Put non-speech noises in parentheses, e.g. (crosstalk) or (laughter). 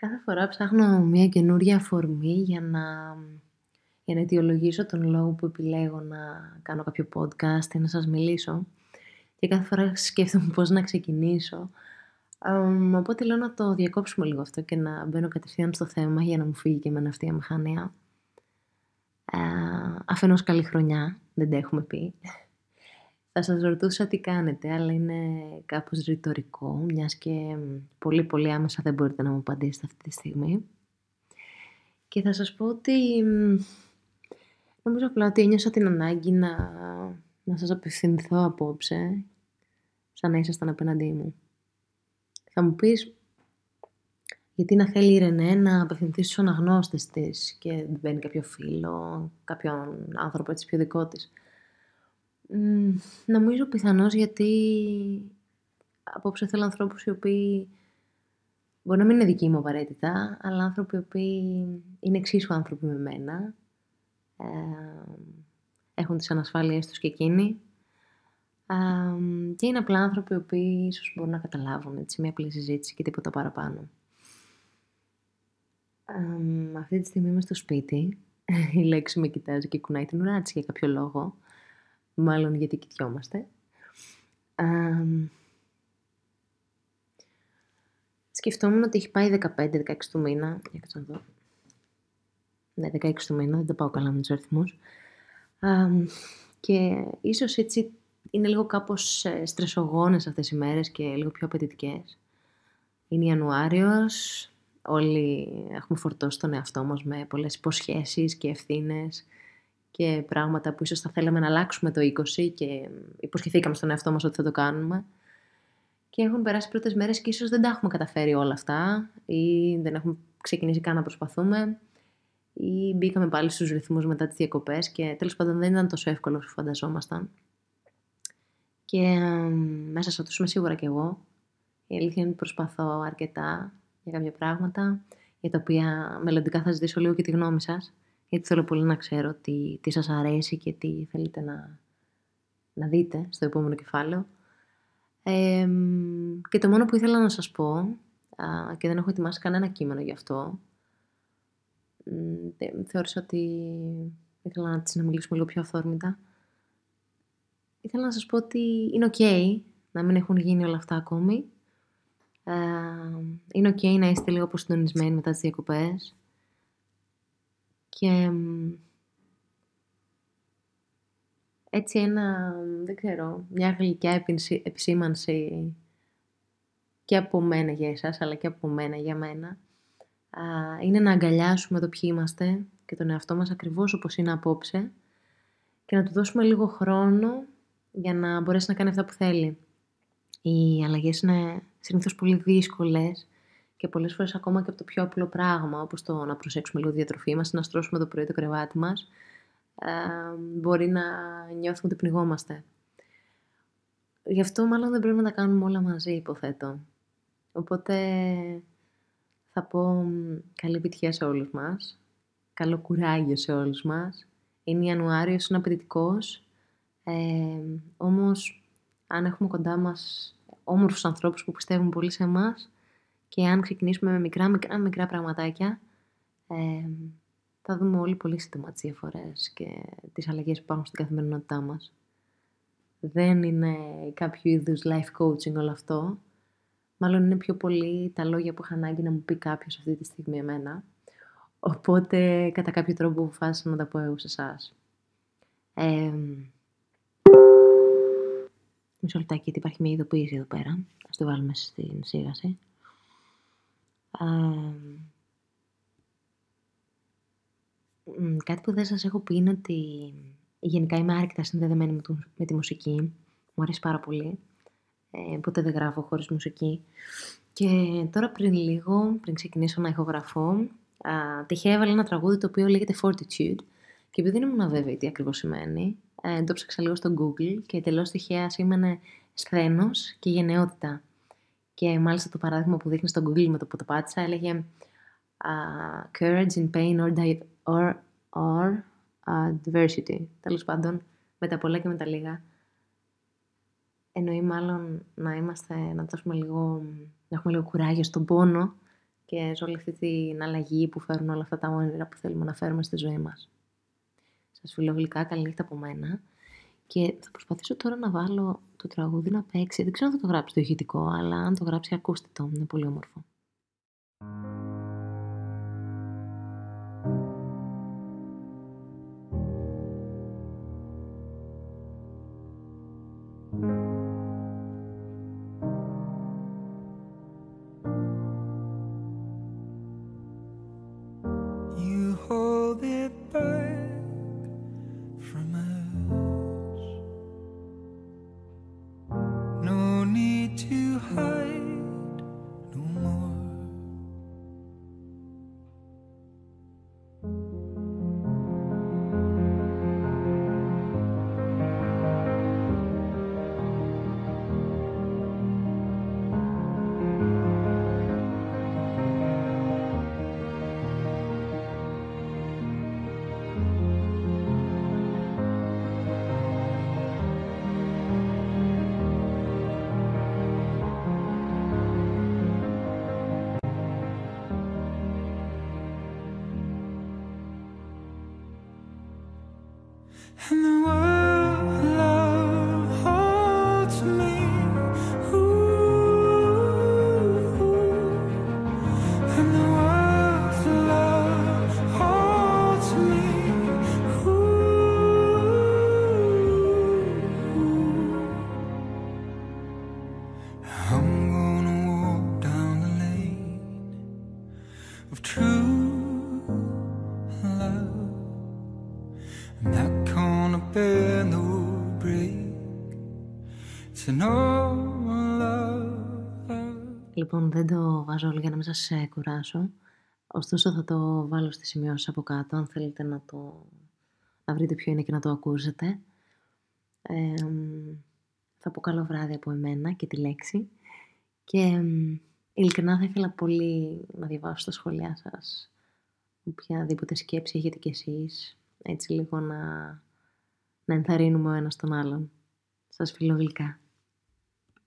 Κάθε φορά ψάχνω μια καινούρια αφορμή για να, για να αιτιολογήσω τον λόγο που επιλέγω να κάνω κάποιο podcast ή να σας μιλήσω. Και κάθε φορά σκέφτομαι πώς να ξεκινήσω. Um, οπότε λέω να το διακόψουμε λίγο αυτό και να μπαίνω κατευθείαν στο θέμα για να μου φύγει και εμένα αυτή η αμηχανία. Uh, αφενός καλή χρονιά, δεν τα έχουμε πει. Θα σας ρωτούσα τι κάνετε, αλλά είναι κάπως ρητορικό, μιας και πολύ πολύ άμεσα δεν μπορείτε να μου απαντήσετε αυτή τη στιγμή. Και θα σας πω ότι νομίζω απλά ότι ένιωσα την ανάγκη να, να σας απευθυνθώ απόψε, σαν να ήσασταν απέναντί μου. Θα μου πεις, γιατί να θέλει η Ρενέ να απευθυνθεί στους αναγνώστες της και δεν μπαίνει κάποιο φίλο, κάποιον άνθρωπο έτσι πιο δικό της νομίζω πιθανώς γιατί απόψε θέλω ανθρώπους οι οποίοι μπορεί να μην είναι δικοί μου απαραίτητα, αλλά άνθρωποι οι οποίοι είναι εξίσου άνθρωποι με μένα, ε, έχουν τις ανασφάλειές τους και εκείνοι. Και είναι απλά άνθρωποι οι οποίοι ίσως μπορούν να καταλάβουν έτσι, μια απλή συζήτηση και τίποτα παραπάνω. αυτή τη στιγμή είμαι στο σπίτι, (laughs) η λέξη με κοιτάζει και κουνάει την ουρά της για κάποιο λόγο μάλλον γιατί κοιτιόμαστε. σκεφτόμουν ότι έχει πάει 15-16 του μήνα. Για να δω. Ναι, 16 του μήνα, δεν τα πάω καλά με τους αριθμούς. και ίσως έτσι είναι λίγο κάπως ε, στρεσογόνες αυτές οι μέρες και λίγο πιο απαιτητικές. Είναι Ιανουάριος, όλοι έχουμε φορτώσει τον εαυτό μας με πολλές υποσχέσεις και ευθύνες και πράγματα που ίσως θα θέλαμε να αλλάξουμε το 20 και υποσχεθήκαμε στον εαυτό μας ότι θα το κάνουμε. Και έχουν περάσει πρώτες μέρες και ίσως δεν τα έχουμε καταφέρει όλα αυτά ή δεν έχουμε ξεκινήσει καν να προσπαθούμε ή μπήκαμε πάλι στους ρυθμούς μετά τις διακοπές και τέλος πάντων δεν ήταν τόσο εύκολο όσο φανταζόμασταν. Και μέσα σε αυτούς είμαι σίγουρα κι εγώ. Η αλήθεια είναι ότι προσπαθώ αρκετά για κάποια πράγματα για τα οποία μελλοντικά θα ζητήσω λίγο και τη γνώμη σας γιατί θέλω πολύ να ξέρω τι, τι σας αρέσει και τι θέλετε να, να δείτε στο επόμενο κεφάλαιο. και το μόνο που ήθελα να σας πω, α, και δεν έχω ετοιμάσει κανένα κείμενο γι' αυτό, θεώρησα ότι ήθελα να, να μιλήσουμε λίγο πιο αυθόρμητα. Ήθελα να σας πω ότι είναι ok να μην έχουν γίνει όλα αυτά ακόμη. Ε, είναι ok να είστε λίγο αποσυντονισμένοι μετά τις διακοπές. Και έτσι ένα, δεν ξέρω, μια γλυκιά επισήμανση και από μένα για εσάς, αλλά και από μένα για μένα, είναι να αγκαλιάσουμε το ποιοι είμαστε και τον εαυτό μας ακριβώς όπως είναι απόψε και να του δώσουμε λίγο χρόνο για να μπορέσει να κάνει αυτά που θέλει. Οι αλλαγές είναι συνήθως πολύ δύσκολες και πολλές φορές ακόμα και από το πιο απλό πράγμα, όπως το να προσέξουμε λίγο τη διατροφή μας, να στρώσουμε το πρωί το κρεβάτι μας, ε, μπορεί να νιώθουμε ότι πνιγόμαστε. Γι' αυτό μάλλον δεν πρέπει να τα κάνουμε όλα μαζί, υποθέτω. Οπότε θα πω καλή επιτυχία σε όλους μας, καλό κουράγιο σε όλους μας. Είναι Ιανουάριος, είναι απαιτητικός. Ε, όμως, αν έχουμε κοντά μας όμορφους ανθρώπους που πιστεύουν πολύ σε εμάς, και αν ξεκινήσουμε με μικρά, μικρά, μικρά πραγματάκια, ε, θα δούμε όλοι πολύ σύντομα τις διαφορές και τις αλλαγές που υπάρχουν στην καθημερινότητά μας. Δεν είναι κάποιο είδους life coaching όλο αυτό. Μάλλον είναι πιο πολύ τα λόγια που είχα ανάγκη να μου πει κάποιος αυτή τη στιγμή εμένα. Οπότε, κατά κάποιο τρόπο, αποφάσισα να τα πω εγώ σε εσάς. Ε, μισό λεπτάκι, γιατί υπάρχει μια ειδοποίηση εδώ πέρα. Ας το βάλουμε στην σίγαση κάτι που δεν σας έχω πει είναι ότι γενικά είμαι άρρηκτα συνδεδεμένη με, με τη μουσική. Μου αρέσει πάρα πολύ. Ε, ποτέ δεν γράφω χωρίς μουσική. Και τώρα πριν λίγο, πριν ξεκινήσω να ηχογραφώ, α, τυχαία έβαλα ένα τραγούδι το οποίο λέγεται Fortitude. Και επειδή δεν ήμουν αβέβαιη τι ακριβώς σημαίνει, ε, το ψάξα λίγο στο Google και τελώς τυχαία σήμαινε σθένος και γενναιότητα. Και μάλιστα το παράδειγμα που δείχνει στο Google με το που το πάτησα έλεγε uh, courage in pain or, or, or uh, diversity. Τέλος πάντων, με τα πολλά και με τα λίγα. Εννοεί μάλλον να είμαστε, να δώσουμε λίγο, να έχουμε λίγο κουράγιο στον πόνο και σε όλη αυτή την αλλαγή που φέρουν όλα αυτά τα όνειρα που θέλουμε να φέρουμε στη ζωή μας. Σας φιλώ γλυκά, καλή νύχτα από μένα. Και θα προσπαθήσω τώρα να βάλω το τραγούδι να παίξει. Δεν ξέρω αν θα το γράψει το ηχητικό, αλλά αν το γράψει ακούστε το, είναι πολύ όμορφο. and the world love holds me. Ooh, and the love holds me. Ooh. I'm gonna walk down the lane of truth. Λοιπόν, δεν το βάζω όλο για να μην σας ε, κουράσω. Ωστόσο θα το βάλω στις σημειώσεις από κάτω, αν θέλετε να το να βρείτε ποιο είναι και να το ακούσετε. θα πω καλό βράδυ από εμένα και τη λέξη. Και ειλικρινά θα ήθελα πολύ να διαβάσω τα σχόλιά σας. Οποιαδήποτε σκέψη έχετε κι εσείς. Έτσι λίγο να, να ενθαρρύνουμε ο ένας τον άλλον. Σας φιλώ γλυκά.